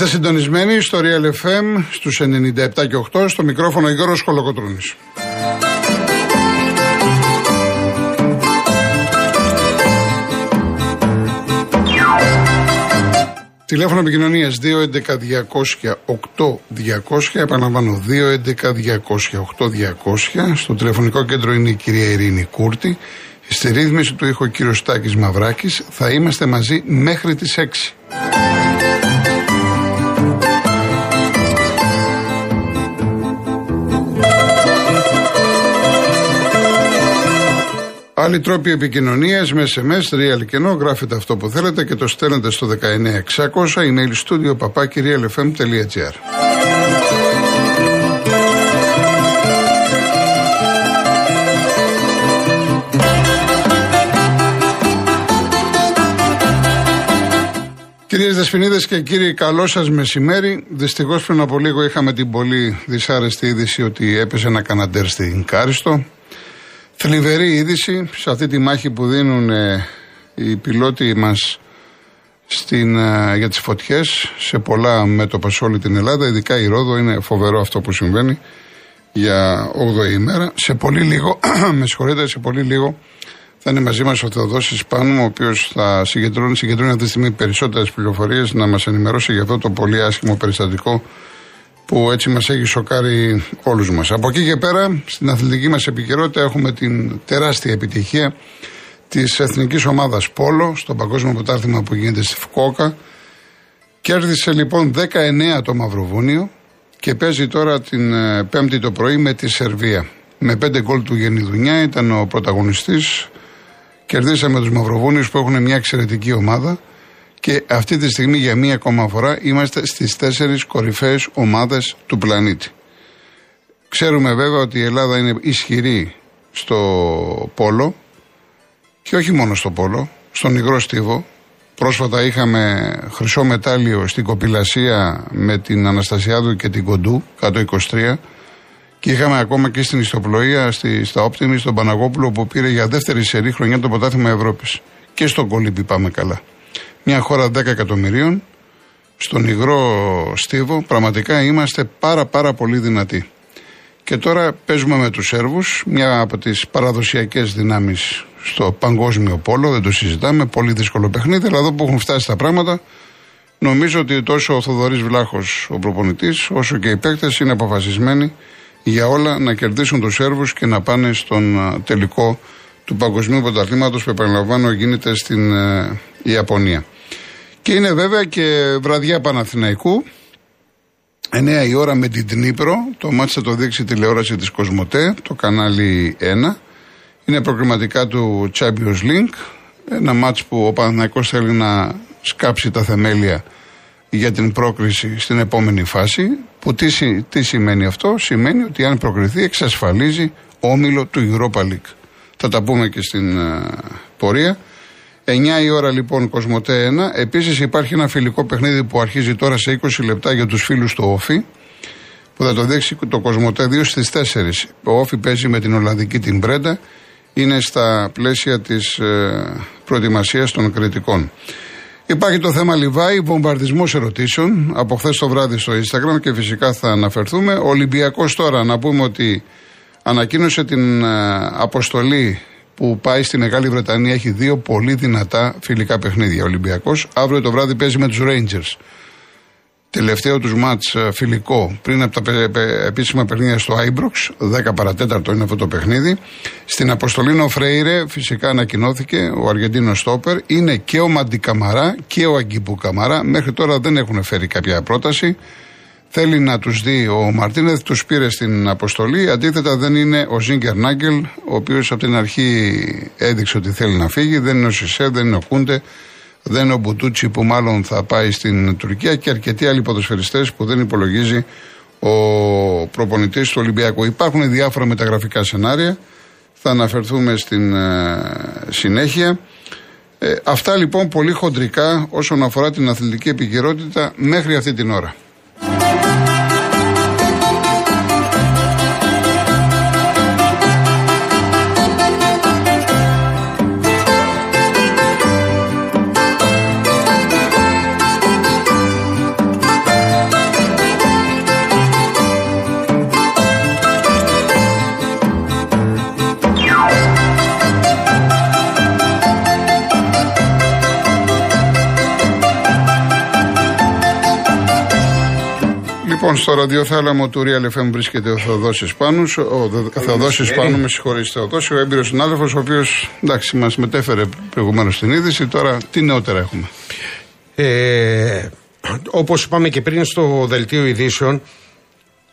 Είστε συντονισμένοι στο Real FM στους 97 και 8 στο μικρόφωνο Γιώργος Χολοκοτρούνης. Τηλέφωνο επικοινωνίας 211-200-8200. Επαναλαμβάνω 211-200-8200. Στο τηλεφωνικό κέντρο είναι η κυρία Ειρήνη Κούρτη. Στη ρύθμιση του ήχο ο κύριος Τάκης Μαυράκης. Θα είμαστε μαζί μέχρι τις 6. Άλλοι τρόποι επικοινωνίας με SMS, real κενό, γράφετε αυτό που θέλετε και το στέλνετε στο 19600 email studio papakirialfm.gr. Κυρίες Δεσποινίδες και κύριοι, καλό σας μεσημέρι. Δυστυχώς πριν από λίγο είχαμε την πολύ δυσάρεστη είδηση ότι έπεσε ένα καναντέρ στην Κάριστο. Θλιβερή είδηση σε αυτή τη μάχη που δίνουν ε, οι πιλότοι μας στην, ε, για τις φωτιές σε πολλά μέτωπα σε όλη την Ελλάδα, ειδικά η Ρόδο, είναι φοβερό αυτό που συμβαίνει για 8η ημέρα. Σε πολύ λίγο, με συγχωρείτε, σε πολύ λίγο θα είναι μαζί μας ο Θεοδόσης Πάνου, ο οποίος θα συγκεντρώνει, συγκεντρώνει αυτή τη στιγμή περισσότερες πληροφορίες να μας ενημερώσει για αυτό το πολύ άσχημο περιστατικό που έτσι μας έχει σοκάρει όλους μας. Από εκεί και πέρα, στην αθλητική μας επικαιρότητα έχουμε την τεράστια επιτυχία της εθνικής ομάδας Πόλο στο παγκόσμιο πρωτάθλημα που γίνεται στη Φουκόκα. Κέρδισε λοιπόν 19 το Μαυροβούνιο και παίζει τώρα την ε, Πέμπτη το πρωί με τη Σερβία. Με 5 γκολ του Γενιδουνιά ήταν ο πρωταγωνιστής. Κερδίσαμε τους Μαυροβούνιους που έχουν μια εξαιρετική ομάδα. Και αυτή τη στιγμή για μία ακόμα φορά είμαστε στις τέσσερις κορυφαίες ομάδες του πλανήτη. Ξέρουμε βέβαια ότι η Ελλάδα είναι ισχυρή στο πόλο και όχι μόνο στο πόλο, στον υγρό στίβο. Πρόσφατα είχαμε χρυσό μετάλλιο στην κοπηλασία με την Αναστασιάδου και την Κοντού, κάτω 23. Και είχαμε ακόμα και στην ιστοπλοεία, στη, στα Όπτιμη, στον Παναγόπουλο, που πήρε για δεύτερη σερή χρονιά το πρωτάθλημα Ευρώπης. Και στον Κολύμπη πάμε καλά μια χώρα 10 εκατομμυρίων, στον υγρό στίβο, πραγματικά είμαστε πάρα πάρα πολύ δυνατοί. Και τώρα παίζουμε με τους Σέρβους, μια από τις παραδοσιακές δυνάμεις στο παγκόσμιο πόλο, δεν το συζητάμε, πολύ δύσκολο παιχνίδι, αλλά εδώ που έχουν φτάσει τα πράγματα, νομίζω ότι τόσο ο Θοδωρής Βλάχος, ο προπονητής, όσο και οι παίκτες είναι αποφασισμένοι για όλα να κερδίσουν τους Σέρβους και να πάνε στον τελικό του Παγκοσμίου Πρωταθλήματος που επαναλαμβάνω γίνεται στην ε, Ιαπωνία. Και είναι βέβαια και βραδιά Παναθηναϊκού. 9 η ώρα με την Τνίπρο. Το μάτι θα το δείξει η τηλεόραση της Κοσμοτέ, το κανάλι 1. Είναι προκριματικά του Champions League. Ένα μάτς που ο Παναθηναϊκός θέλει να σκάψει τα θεμέλια για την πρόκριση στην επόμενη φάση. Που τι, τι σημαίνει αυτό, σημαίνει ότι αν προκριθεί εξασφαλίζει όμιλο του Europa League. Θα τα πούμε και στην uh, πορεία. 9 η ώρα λοιπόν Κοσμοτέ 1. Επίσης υπάρχει ένα φιλικό παιχνίδι που αρχίζει τώρα σε 20 λεπτά για τους φίλους του Όφη. Που θα το δείξει το Κοσμοτέ 2 στις 4. Ο Όφη παίζει με την Ολλανδική την Πρέντα. Είναι στα πλαίσια της ε, προετοιμασίας των κριτικών. Υπάρχει το θέμα Λιβάη, βομβαρδισμός ερωτήσεων από χθες το βράδυ στο Instagram και φυσικά θα αναφερθούμε. Ο Ολυμπιακός τώρα να πούμε ότι ανακοίνωσε την ε, αποστολή που πάει στη Μεγάλη Βρετανία έχει δύο πολύ δυνατά φιλικά παιχνίδια. Ο Ολυμπιακός αύριο το βράδυ παίζει με τους Rangers. Τελευταίο τους μάτς ε, φιλικό πριν από τα επίσημα παιχνίδια στο Άιμπροξ, 10 παρατέταρτο είναι αυτό το παιχνίδι. Στην αποστολή ο Φρέιρε φυσικά ανακοινώθηκε, ο Αργεντίνος Στόπερ. Είναι και ο Μαντικαμαρά και ο Αγκίπου Καμαρά. Μέχρι τώρα δεν έχουν φέρει κάποια πρόταση. Θέλει να τους δει ο Μαρτίνεθ, τους πήρε στην αποστολή. Αντίθετα, δεν είναι ο Ζίγκερ Νάγκελ, ο οποίος από την αρχή έδειξε ότι θέλει να φύγει. Δεν είναι ο Σισε, δεν είναι ο Κούντε, δεν είναι ο Μπουτούτσι που μάλλον θα πάει στην Τουρκία και αρκετοί άλλοι ποδοσφαιριστές που δεν υπολογίζει ο προπονητής του Ολυμπιακού. Υπάρχουν διάφορα μεταγραφικά σενάρια. Θα αναφερθούμε στην ε, συνέχεια. Ε, αυτά λοιπόν πολύ χοντρικά όσον αφορά την αθλητική επικαιρότητα μέχρι αυτή την ώρα. Λοιπόν, στο ραδιοθάλαμο του Real FM βρίσκεται ο Θεοδόση Πάνους. Ο Θεοδόση Πάνου, με συγχωρείτε, Θεοδόση, ο έμπειρος συνάδελφος, ο οποίος εντάξει, μας μετέφερε προηγουμένως την είδηση. Τώρα, τι νεότερα έχουμε; Ε, Όπως είπαμε και πριν στο δελτίο ειδήσεων,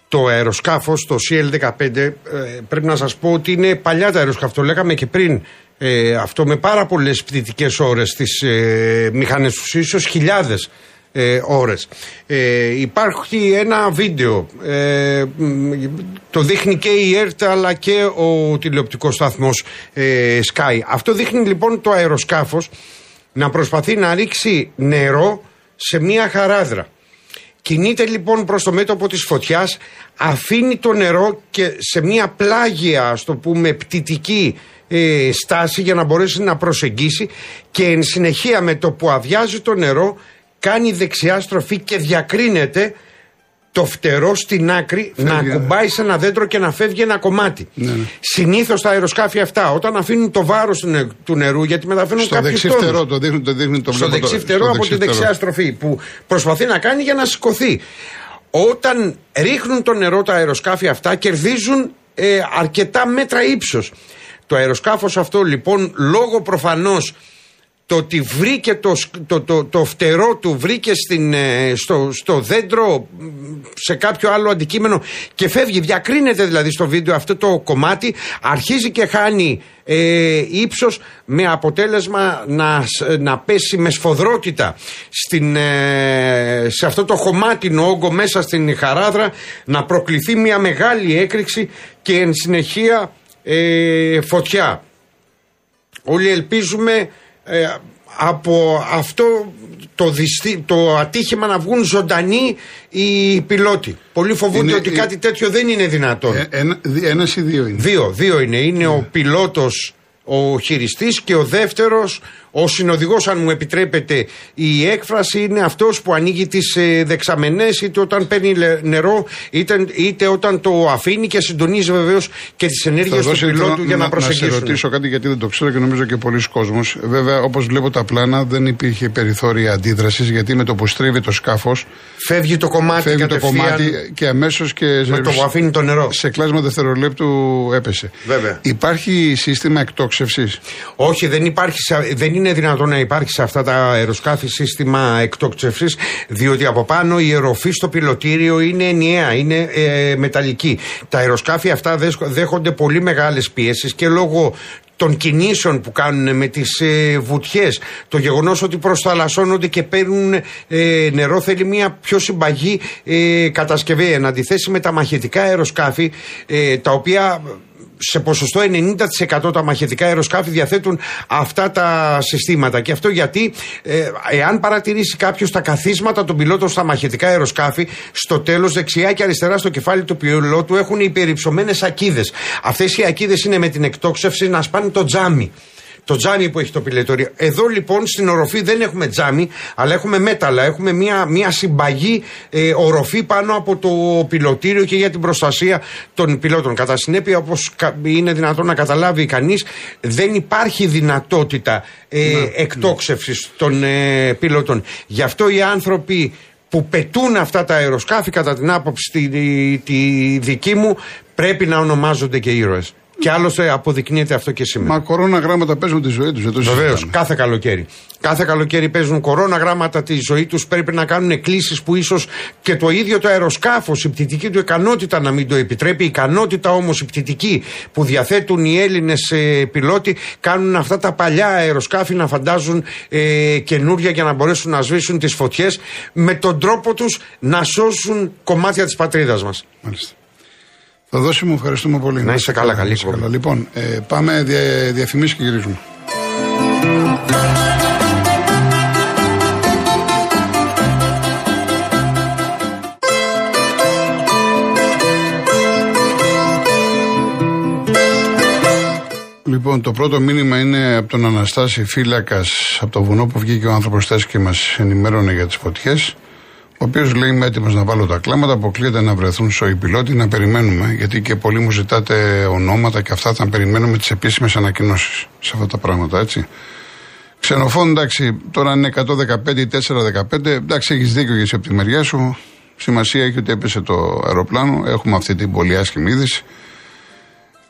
το αεροσκάφος, το CL15, ε, πρέπει να σας πω ότι είναι παλιά το αεροσκάφο. Το λέγαμε και πριν. Ε, αυτό με πάρα πολλές πτυτικέ ώρες στις ε, μηχανές τους, ίσως χιλιάδες ε, ώρες. Ε, υπάρχει ένα βίντεο, ε, το δείχνει και η ΕΡΤ αλλά και ο τηλεοπτικός σταθμός ε, Sky. Αυτό δείχνει λοιπόν το αεροσκάφος να προσπαθεί να ρίξει νερό σε μια χαράδρα. Κινείται λοιπόν προς το μέτωπο της φωτιάς, αφήνει το νερό και σε μια πλάγια, ας το πούμε, πτυτική ε, στάση για να μπορέσει να προσεγγίσει και εν συνεχεία με το που αδειάζει το νερό κάνει δεξιά στροφή και διακρίνεται το φτερό στην άκρη να ακουμπάει σε ένα δέντρο και να φεύγει ένα κομμάτι. Ναι, ναι. Συνήθως τα αεροσκάφη αυτά, όταν αφήνουν το βάρος του νερού, γιατί μεταφέρουν κάποιο Στο δεξί φτερό, το δείχνει το, δείχνει, το Στο δεξί φτερό από τη δεξιά στροφή, που προσπαθεί να κάνει για να σηκωθεί. Όταν ρίχνουν το νερό τα αεροσκάφη αυτά, κερδίζουν ε, αρκετά μέτρα ύψος. Το αεροσκάφος αυτό λοιπόν, λόγω προφανώς το ότι βρήκε το, το, το, το φτερό του, βρήκε στην, ε, στο, στο δέντρο, σε κάποιο άλλο αντικείμενο και φεύγει. Διακρίνεται δηλαδή στο βίντεο αυτό το κομμάτι, αρχίζει και χάνει ε, ύψος με αποτέλεσμα να, να πέσει με σφοδρότητα στην, ε, σε αυτό το χωμάτινο όγκο μέσα στην χαράδρα, να προκληθεί μια μεγάλη έκρηξη και εν συνεχεία ε, φωτιά. Όλοι ελπίζουμε ε, από αυτό το, δυστι... το ατύχημα να βγουν ζωντανοί οι πιλότοι. Πολλοί φοβούνται ότι κάτι τέτοιο δεν είναι δυνατόν. Ε, ένα, ένας ή δύο είναι. Δύο, δύο είναι. Είναι ο πιλότος ο χειριστής και ο δεύτερος ο συνοδηγός, αν μου επιτρέπετε η έκφραση, είναι αυτός που ανοίγει τις ε, δεξαμενές, είτε όταν παίρνει νερό, είτε, είτε όταν το αφήνει και συντονίζει βεβαίως και τις ενέργειες του πιλότου για να, προσεγγίσουν. Να σε ρωτήσω κάτι γιατί δεν το ξέρω και νομίζω και πολλοί κόσμοι. Βέβαια, όπως βλέπω τα πλάνα, δεν υπήρχε περιθώρια αντίδρασης γιατί με το που στρίβει το σκάφος. Φεύγει το κομμάτι Φεύγει το κομμάτι και αμέσως και. Με το που αφήνει το νερό. Σε κλάσμα δευτερολέπτου έπεσε. Βέβαια. Υπάρχει σύστημα εκτόξευσης; Όχι, δεν υπάρχει. Δεν είναι είναι δυνατόν να υπάρχει σε αυτά τα αεροσκάφη σύστημα εκτόξευσης, διότι από πάνω η αεροφή στο πιλωτήριο είναι ενιαία, είναι ε, μεταλλική. Τα αεροσκάφη αυτά δέχονται πολύ μεγάλες πιέσεις και λόγω των κινήσεων που κάνουν με τις ε, βουτιές το γεγονός ότι προσθαλασσώνονται και παίρνουν ε, νερό θέλει μια πιο συμπαγή ε, κατασκευή εν αντιθέσει με τα μαχητικά αεροσκάφη ε, τα οποία σε ποσοστό 90% τα μαχητικά αεροσκάφη διαθέτουν αυτά τα συστήματα. Και αυτό γιατί, ε, εάν παρατηρήσει κάποιος τα καθίσματα των πιλότων στα μαχητικά αεροσκάφη, στο τέλος δεξιά και αριστερά στο κεφάλι του πιλότου έχουν υπερυψωμένες ακίδες. Αυτές οι ακίδες είναι με την εκτόξευση να σπάνε το τζάμι το τζάμι που έχει το πιλετόριο. Εδώ λοιπόν στην οροφή δεν έχουμε τζάμι, αλλά έχουμε μέταλλα. Έχουμε μια, μια συμπαγή ε, οροφή πάνω από το πιλωτήριο και για την προστασία των πιλότων. Κατά συνέπεια, όπως είναι δυνατόν να καταλάβει κανείς, δεν υπάρχει δυνατότητα ε, ναι, εκτόξευσης των ε, πιλότων. Γι' αυτό οι άνθρωποι που πετούν αυτά τα αεροσκάφη κατά την άποψη τη, τη δική μου πρέπει να ονομάζονται και ήρωες. Και άλλωστε αποδεικνύεται αυτό και σήμερα. Μα κορώνα γράμματα παίζουν τη ζωή τους. Βεβαίως, κάθε καλοκαίρι. Κάθε καλοκαίρι παίζουν κορώνα γράμματα τη ζωή τους. Πρέπει να κάνουν εκκλήσεις που ίσως και το ίδιο το αεροσκάφος, η πτυτική του ικανότητα να μην το επιτρέπει. Η ικανότητα όμως η πτυτική που διαθέτουν οι Έλληνες ε, πιλότοι κάνουν αυτά τα παλιά αεροσκάφη να φαντάζουν ε, καινούρια για να μπορέσουν να σβήσουν τις φωτιές με τον τρόπο τους να σώσουν κομμάτια της πατρίδας μας. Μάλιστα. Θα δώσει μου, ευχαριστούμε πολύ. Να είσαι καλά, καλή καλά. Λοιπόν, ε, πάμε δια, διαφημίσεις και γυρίζουμε. Λοιπόν, το πρώτο μήνυμα είναι από τον Αναστάση Φύλακας από το βουνό που βγήκε ο άνθρωπος και μας ενημέρωνε για τις φωτιές ο οποίος λέει είμαι έτοιμος να βάλω τα κλάματα, αποκλείεται να βρεθούν σοϊ πιλότοι, να περιμένουμε, γιατί και πολλοί μου ζητάτε ονόματα και αυτά, θα περιμένουμε τις επίσημες ανακοινώσεις σε αυτά τα πράγματα, έτσι. Ξενοφών, εντάξει, τώρα είναι 115 ή 415, εντάξει, έχεις δίκιο για από τη μεριά σου. Σημασία έχει ότι έπεσε το αεροπλάνο. Έχουμε αυτή την πολύ άσχημη είδηση.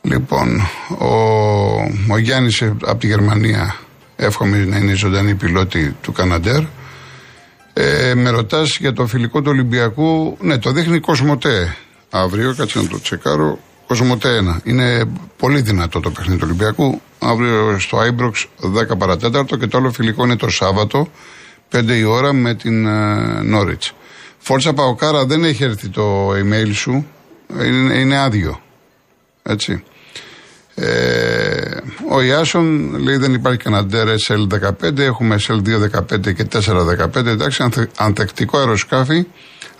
Λοιπόν, ο, ο Γιάννης από τη Γερμανία, εύχομαι να είναι ζωντανοί οι πιλότοι του Καναντέρ. Ε, με ρωτάς για το φιλικό του Ολυμπιακού. Ναι, το δείχνει Cosmote αύριο. Κάτσε να το τσεκάρω. Cosmote 1. Είναι πολύ δυνατό το παιχνίδι του Ολυμπιακού. Αύριο στο Άιμπροξ 10 παρά τέταρτο και το άλλο φιλικό είναι το Σάββατο 5 η ώρα με την ε, Νόριτς. Φόρτσα Παοκάρα δεν έχει έρθει το email σου. Είναι, είναι άδειο. Έτσι. Ε, ο Ιάσον λέει δεν υπάρχει κανένα SL15, έχουμε SL215 και 415. Εντάξει, ανθεκτικό αεροσκάφι,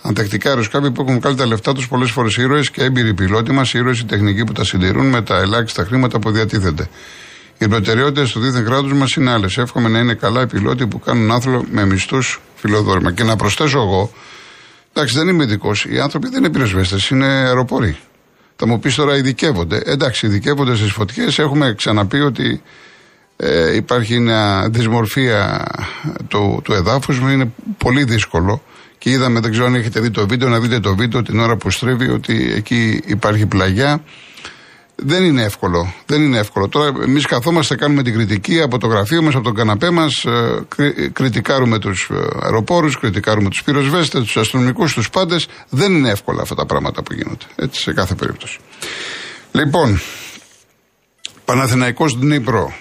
ανθεκτικά αεροσκάφη που έχουν βγάλει τα λεφτά τους πολλές φορές ήρωες και έμπειροι πιλότοι μας, ήρωες οι τεχνικοί που τα συντηρούν με τα ελάχιστα χρήματα που διατίθενται. Οι προτεραιότητες του δίθεν κράτους μας είναι άλλες. Εύχομαι να είναι καλά οι πιλότοι που κάνουν άθλο με μισθούς φιλοδόρημα. Και να προσθέσω εγώ, εντάξει, δεν είμαι ειδικός, οι άνθρωποι δεν είναι πυροσβέστες, είναι αεροποροί. Θα μου πεις τώρα ειδικεύονται. Εντάξει, ειδικεύονται στις φωτιές. Έχουμε ξαναπεί ότι ε, υπάρχει μια δυσμορφία του, του εδάφους. Είναι πολύ δύσκολο. Και είδαμε, δεν ξέρω αν έχετε δει το βίντεο, να δείτε το βίντεο την ώρα που στρίβει ότι εκεί υπάρχει πλαγιά. Δεν είναι εύκολο. Δεν είναι εύκολο. Τώρα εμείς καθόμαστε, κάνουμε την κριτική από το γραφείο μας, από τον καναπέ μας, ε, κριτικάρουμε τους ε, αεροπόρους, κριτικάρουμε τους πυροσβέστες, τους αστυνομικούς, τους πάντες. Δεν είναι εύκολα αυτά τα πράγματα που γίνονται. Έτσι, σε κάθε περίπτωση. Λοιπόν, Παναθηναϊκός Δνήπρο.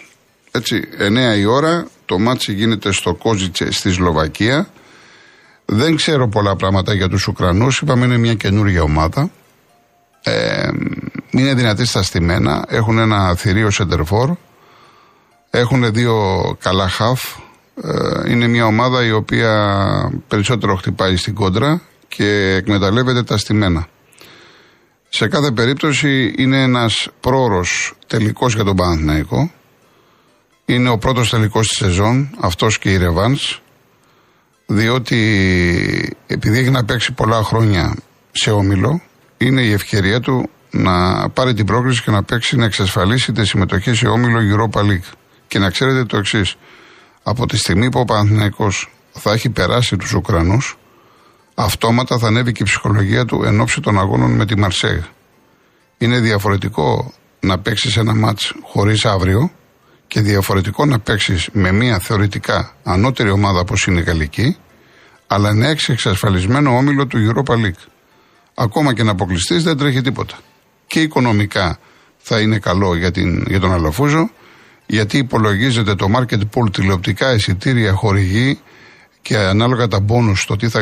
Έτσι, 9 η ώρα. Το ματς γίνεται στο Κόζιτσε στη Σλοβακία. Δεν ξέρω πολλά πράγματα για τους Ουκρανούς. Είπαμε είναι μια καινούργια ομάδα. Ε, είναι δυνατοί στα στημένα. Έχουν ένα θηρίο σεντερφόρ. Έχουν δύο καλά χαφ. Ε, είναι μια ομάδα η οποία περισσότερο χτυπάει στην κόντρα και εκμεταλλεύεται τα στημένα. Σε κάθε περίπτωση είναι ένας πρόωρος τελικός για τον Παναθηναϊκό. Είναι ο πρώτος τελικός της σεζόν, αυτός και η Ρεβάνς, διότι επειδή έχει να παίξει πολλά χρόνια σε όμιλο, είναι η ευκαιρία του να πάρει την πρόκληση και να παίξει, να εξασφαλίσει τη συμμετοχή σε όμιλο Europa League. Και να ξέρετε το εξής. Από τη στιγμή που ο Παναθηναϊκός θα έχει περάσει τους Ουκρανούς, αυτόματα θα ανέβει και η ψυχολογία του εν ώψη των αγώνων με τη Μαρσέγ. Είναι διαφορετικό να παίξεις ένα μάτς χωρίς αύριο και διαφορετικό να παίξεις με μια θεωρητικά ανώτερη ομάδα όπως είναι η Γαλλική, αλλά να έχεις εξασφαλισμένο όμιλο του Europa League. Ακόμα και να αποκλειστείς δεν τρέχει τίποτα και οικονομικά θα είναι καλό για, την, για τον Αλαφούζο, γιατί υπολογίζεται το market pool τηλεοπτικά εισιτήρια χορηγεί και ανάλογα τα μπόνους το τι θα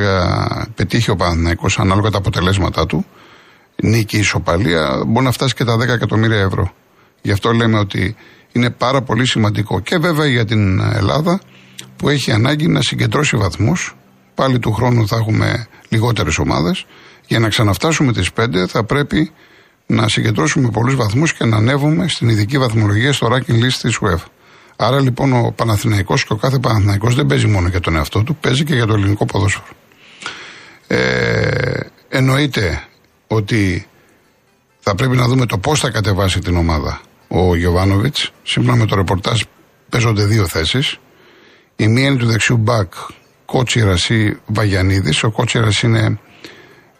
πετύχει ο Παναθηναϊκός, ανάλογα τα αποτελέσματά του, νίκη, ισοπαλία, μπορεί να φτάσει και τα 10 εκατομμύρια ευρώ. Γι' αυτό λέμε ότι είναι πάρα πολύ σημαντικό και βέβαια για την Ελλάδα που έχει ανάγκη να συγκεντρώσει βαθμούς. Πάλι του χρόνου θα έχουμε λιγότερες ομάδες. Για να ξαναφτάσουμε τις 5 θα πρέπει να συγκεντρώσουμε πολλούς βαθμούς και να ανέβουμε στην ειδική βαθμολογία στο ranking list της UEFA. Άρα λοιπόν ο Παναθηναϊκός και ο κάθε Παναθηναϊκός δεν παίζει μόνο για τον εαυτό του, παίζει και για το ελληνικό ποδόσφαιρο. Ε, εννοείται ότι θα πρέπει να δούμε το πώς θα κατεβάσει την ομάδα ο Γιωβάνοβιτς. Σύμφωνα με το ρεπορτάζ παίζονται δύο θέσεις. Η μία είναι του δεξιού μπακ Κότσιρας ή Βαγιανίδης. Ο Κότσιρας είναι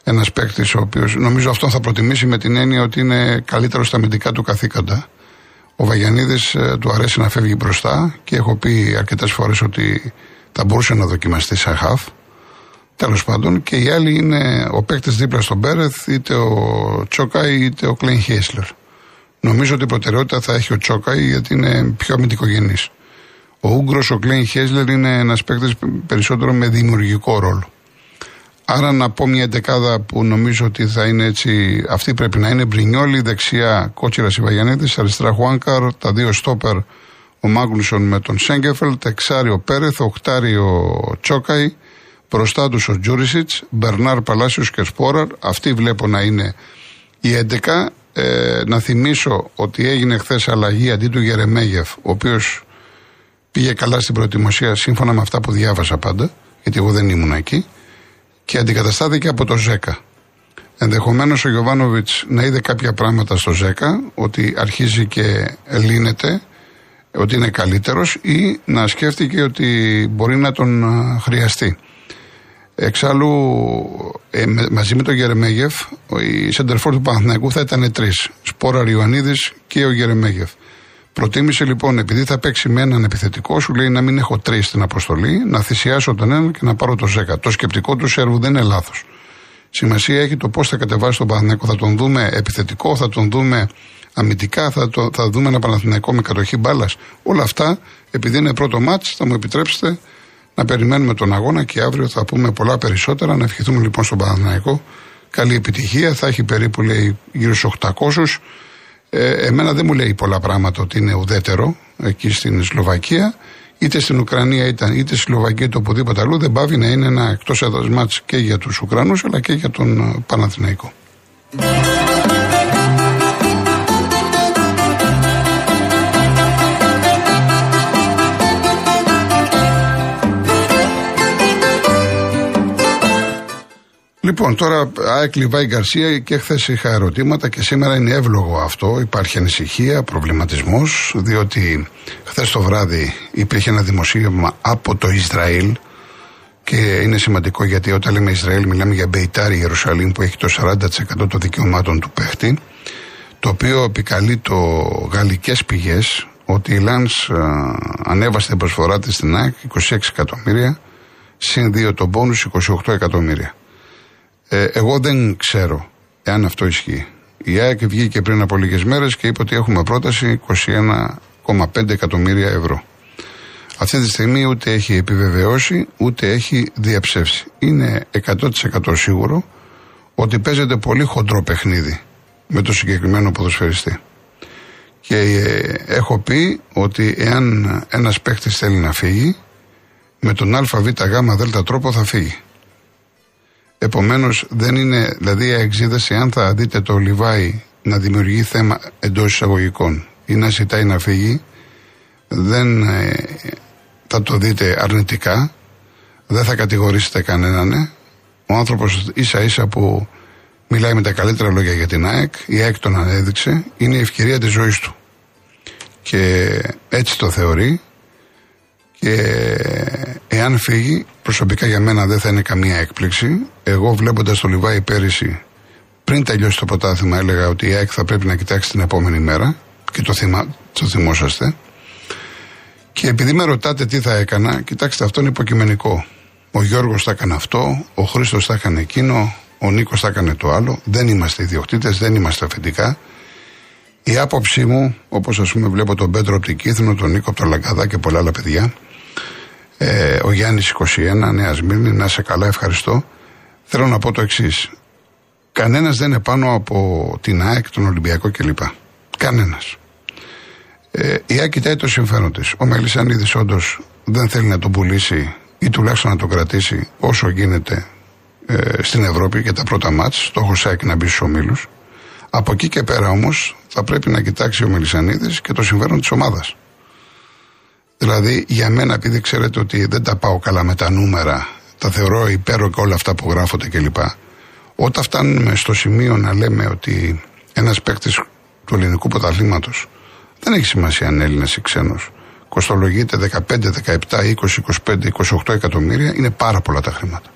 ένας παίκτης ο οποίος νομίζω αυτό θα προτιμήσει με την έννοια ότι είναι καλύτερος στα αμυντικά του καθήκοντα. Ο Βαγιανίδης ε, του αρέσει να φεύγει μπροστά και έχω πει αρκετές φορές ότι θα μπορούσε να δοκιμαστεί σαν χαφ. Τέλος πάντων, και οι άλλοι είναι ο παίκτης δίπλα στον Μπέρεθ, είτε ο Τσόκαη είτε ο Κλέιν Χέσλερ. Νομίζω ότι η προτεραιότητα θα έχει ο Τσόκαη γιατί είναι πιο αμυντικογενής. Ο Ούγκρος, ο Κλέιν Χέσλερ είναι ένας παίκτης περισσότερο με δημιουργικό ρόλο. Άρα να πω μια δεκάδα που νομίζω ότι θα είναι έτσι, αυτή πρέπει να είναι Μπρινιόλη, δεξιά Κότσιρα Ιβαγιανίδη, αριστερά Χουάνκαρ, τα δύο στόπερ ο Μάγκλουσον με τον Σέγκεφελτ, εξάρι ο Πέρεθ, οχτάρι ο Τσόκαη, μπροστά τους ο Τζούρισιτς, Μπερνάρ Παλάσιος και Σπόραρ. Αυτή βλέπω να είναι η 11. Ε, να θυμίσω ότι έγινε χθες αλλαγή αντί του Γερεμέγεφ, ο οποίος πήγε καλά στην προετοιμασία σύμφωνα με αυτά που διάβασα πάντα, γιατί εγώ δεν ήμουν εκεί και αντικαταστάθηκε από το ΖΕΚΑ. Ενδεχομένως ο Γιωβάνοβιτς να είδε κάποια πράγματα στο ΖΕΚΑ, ότι αρχίζει και λύνεται, ότι είναι καλύτερος ή να σκέφτηκε ότι μπορεί να τον χρειαστεί. Εξάλλου, ε, μαζί με τον Γερεμέγεφ, η σεντερφόρ του Παναθηναϊκού θα ήταν τρεις. Σπόρα Ριωαννίδη και ο Γερεμέγεφ. Προτίμησε λοιπόν, επειδή θα παίξει με έναν επιθετικό, σου λέει να μην έχω τρεις στην αποστολή, να θυσιάσω τον έναν και να πάρω το Ζέκα. Το σκεπτικό του Σέρβου δεν είναι λάθος. Σημασία έχει το πώς θα κατεβάσει τον Παναθηναϊκό. Θα τον δούμε επιθετικό, θα τον δούμε αμυντικά, θα, το, θα δούμε ένα Παναθηναϊκό με κατοχή μπάλας. Όλα αυτά, επειδή είναι πρώτο μάτς, θα μου επιτρέψετε να περιμένουμε τον αγώνα και αύριο θα πούμε πολλά περισσότερα. Να ευχηθούμε λοιπόν στον Παναθηναϊκό καλή επιτυχία. Θα έχει περίπου λέει γύρω στους 800. Ε, εμένα δεν μου λέει πολλά πράγματα ότι είναι ουδέτερο εκεί στην Σλοβακία. Είτε στην Ουκρανία ήταν, είτε στη Σλοβακία είτε οπουδήποτε αλλού, δεν πάβει να είναι ένα εκτός έδρας και για τους Ουκρανούς αλλά και για τον ε, Παναθηναϊκό. Λοιπόν, τώρα ΑΕΚ Λιβάη Γκαρσία και χθες είχα ερωτήματα και σήμερα είναι εύλογο αυτό. Υπάρχει ανησυχία, προβληματισμός, διότι χθες το βράδυ υπήρχε ένα δημοσίευμα από το Ισραήλ και είναι σημαντικό γιατί όταν λέμε Ισραήλ μιλάμε για Μπεϊτάρι Ιερουσαλήμ που έχει το 40% των δικαιωμάτων του παίχτη το οποίο επικαλεί το γαλλικές πηγές ότι η Λάνς ε, ανέβασε την προσφορά της στην ΑΕΚ 26 εκατομμύρια συν 2 το πόνους 28 εκατομμύρια. Ε, εγώ δεν ξέρω εάν αυτό ισχύει. Η ΑΕΚ βγήκε πριν από λίγες μέρες και είπε ότι έχουμε πρόταση 21,5 εκατομμύρια ευρώ. Αυτή τη στιγμή ούτε έχει επιβεβαιώσει ούτε έχει διαψεύσει. Είναι 100% σίγουρο ότι παίζεται πολύ χοντρό παιχνίδι με το συγκεκριμένο ποδοσφαιριστή. Και ε, έχω πει ότι εάν ένας παίχτης θέλει να φύγει, με τον ΑΒΓ δέλτα τρόπο θα φύγει. Επομένως, δεν είναι, δηλαδή, η εξίδαση, αν θα δείτε το Λιβάι να δημιουργεί θέμα εντός εισαγωγικών ή να ζητάει να φύγει, δεν ε, θα το δείτε αρνητικά, δεν θα κατηγορήσετε κανέναν. Ε. Ο άνθρωπος ίσα ίσα που μιλάει με τα καλύτερα λόγια για την ΑΕΚ, η ΑΕΚ τον ανέδειξε, είναι η ευκαιρία της ζωής του. Και έτσι το θεωρεί και εάν φύγει, προσωπικά για μένα δεν θα είναι καμία έκπληξη. Εγώ βλέποντας το Λιβάη πέρυσι, πριν τελειώσει το πρωτάθλημα, έλεγα ότι η ΑΕΚ θα πρέπει να κοιτάξει την επόμενη μέρα και το, θυμά, το θυμόσαστε. Και επειδή με ρωτάτε τι θα έκανα, κοιτάξτε, αυτό είναι υποκειμενικό. Ο Γιώργος θα έκανε αυτό, ο Χρήστος θα έκανε εκείνο, ο Νίκος θα έκανε το άλλο. Δεν είμαστε ιδιοκτήτες, δεν είμαστε αφεντικά. Η άποψή μου, όπως ας πούμε βλέπω τον Πέτρο από την Κύθνο, τον Νίκο από το Λαγκαδά και πολλά άλλα παιδιά, ε, ο Γιάννης 21, Νέας Σμύρνη, να σε καλά, ευχαριστώ. Θέλω να πω το εξής. Κανένας δεν είναι πάνω από την ΑΕΚ, τον Ολυμπιακό κλπ. Κανένας. Ε, η ΑΕΚ κοιτάει το συμφέρον της. Ο Μελισανίδης όντως δεν θέλει να τον πουλήσει ή τουλάχιστον να τον κρατήσει όσο γίνεται ε, στην Ευρώπη για τα πρώτα μάτς, στόχος ΑΕΚ να μπει στους ομίλους. Από εκεί και πέρα όμως θα πρέπει να κοιτάξει ο Μελισανίδης και το συμφέρον της ομάδας. Δηλαδή, για μένα, επειδή ξέρετε ότι δεν τα πάω καλά με τα νούμερα, τα θεωρώ υπέροχα όλα αυτά που γράφονται κλπ. Όταν φτάνουμε στο σημείο να λέμε ότι ένας παίκτης του ελληνικού πρωταθλήματος δεν έχει σημασία αν είναι Έλληνας ή ξένος, κοστολογείται 15, 17, 20, 25, 28 εκατομμύρια, είναι πάρα πολλά τα χρήματα.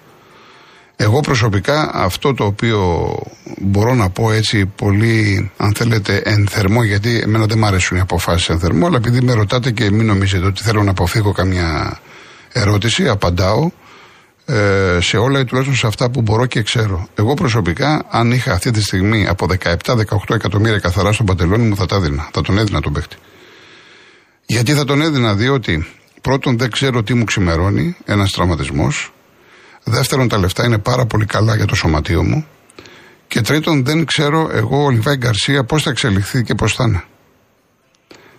Εγώ προσωπικά αυτό το οποίο μπορώ να πω έτσι πολύ αν θέλετε εν θερμό γιατί εμένα δεν μου αρέσουν οι αποφάσεις εν θερμό αλλά επειδή με ρωτάτε και μην νομίζετε ότι θέλω να αποφύγω καμιά ερώτηση απαντάω ε, σε όλα ή τουλάχιστον σε αυτά που μπορώ και ξέρω. Εγώ προσωπικά αν είχα αυτή τη στιγμή από 17-18 εκατομμύρια καθαρά στον παντελόνι μου θα τα έδινα, θα τον έδινα τον παίχτη. Γιατί θα τον έδινα διότι πρώτον δεν ξέρω τι μου ξημερώνει ένας τραυματισμός Δεύτερον, τα λεφτά είναι πάρα πολύ καλά για το σωματείο μου. Και τρίτον, δεν ξέρω εγώ, ο Λιβάη Γκαρσία, πώς θα εξελιχθεί και πώς θα είναι.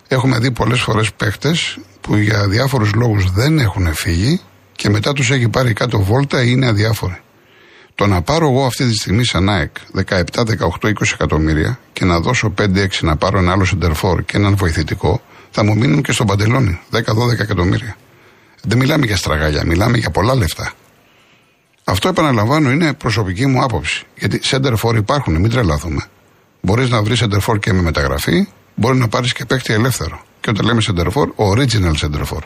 Έχουμε δει πολλές φορές παίχτες που για διάφορους λόγους δεν έχουν φύγει και μετά τους έχει πάρει κάτω βόλτα ή είναι αδιάφοροι. Το να πάρω εγώ αυτή τη στιγμή σαν ΑΕΚ 17, 18, 20 εκατομμύρια και να δώσω 5-6 να πάρω ένα άλλο σεντερφόρ και έναν βοηθητικό, θα μου μείνουν και στον παντελόνι 10-12 εκατομμύρια. Δεν μιλάμε για στραγάλια, μιλάμε για πολλά λεφτά. Αυτό επαναλαμβάνω είναι προσωπική μου άποψη. Γιατί center for υπάρχουν, μην τρελάθουμε. Μπορείς να βρεις center for και με μεταγραφή, μπορεί να πάρεις και παίχτη ελεύθερο. Και όταν λέμε center for, original center for.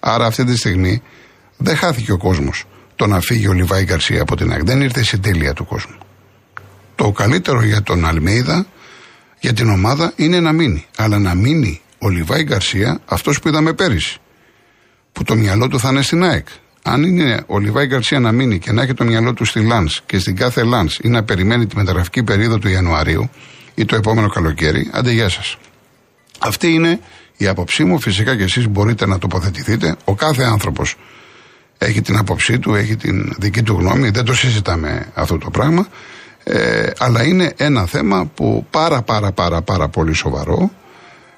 Άρα αυτή τη στιγμή δεν χάθηκε ο κόσμος. το να φύγει ο Λιβάη Γκαρσία από την ΑΕΚ. Δεν ήρθε στην τέλεια του κόσμου. Το καλύτερο για τον Αλμέιδα, για την ομάδα, είναι να μείνει. Αλλά να μείνει ο Λιβάη Γκαρσία, αυτός που είδαμε πέρυσι. Που το μυαλό του θα είναι στην ΑΕΚ. Αν είναι ο Λιβάη Γκαρσία να μείνει και να έχει το μυαλό του στη Λαν και στην κάθε Λαν ή να περιμένει τη μεταγραφική περίοδο του Ιανουαρίου ή το επόμενο καλοκαίρι, άντε γεια σας. Αυτή είναι η άποψή μου. Φυσικά και εσείς μπορείτε να τοποθετηθείτε. Ο κάθε άνθρωπος έχει την άποψή του, έχει την δική του γνώμη. Δεν το συζητάμε αυτό το πράγμα. Ε, αλλά είναι ένα θέμα που πάρα πάρα πάρα πάρα πολύ σοβαρό.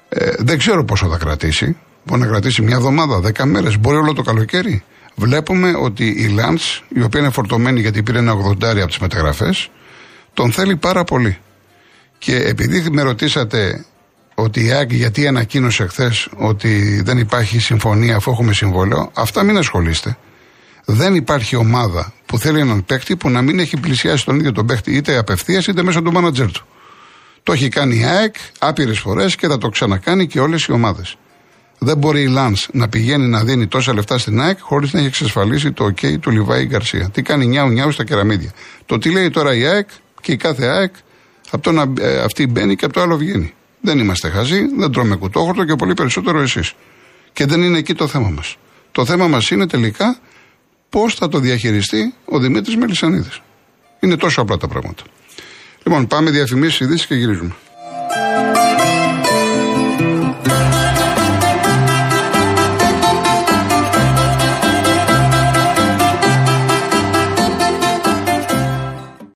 Ε, δεν ξέρω πόσο θα κρατήσει. Μπορεί να κρατήσει μια εβδομάδα, δέκα μέρες, μπορεί όλο το καλοκαίρι. Βλέπουμε ότι η Λαντ, η οποία είναι φορτωμένη γιατί πήρε ένα 80 από τις μεταγραφές, τον θέλει πάρα πολύ. Και επειδή με ρωτήσατε ότι η ΑΕΚ γιατί ανακοίνωσε χθες ότι δεν υπάρχει συμφωνία αφού έχουμε συμβόλαιο, αυτά μην ασχολείστε. Δεν υπάρχει ομάδα που θέλει έναν παίκτη που να μην έχει πλησιάσει τον ίδιο τον παίκτη είτε απευθείας είτε μέσω του μάνατζερ του. Το έχει κάνει η ΑΕΚ άπειρες φορές και θα το ξανακάνει και όλες οι ομάδες. Δεν μπορεί η Λαν να πηγαίνει να δίνει τόσα λεφτά στην ΑΕΚ χωρίς να έχει εξασφαλίσει το OK του Λιβάη Γκαρσία. Τι κάνει νιάου νιάου στα κεραμίδια. Το τι λέει τώρα η ΑΕΚ και η κάθε ΑΕΚ, από το να ε, αυτή μπαίνει και από το άλλο βγαίνει. Δεν είμαστε χαζοί, δεν τρώμε κουτόχορτο και πολύ περισσότερο εσείς. Και δεν είναι εκεί το θέμα μας. Το θέμα μας είναι τελικά πώς θα το διαχειριστεί ο Δημήτρης Μελισανίδης. Είναι τόσο απλά τα πράγματα. Λοιπόν, πάμε διαφημίσεις, ειδήσεις και γυρίζουμε.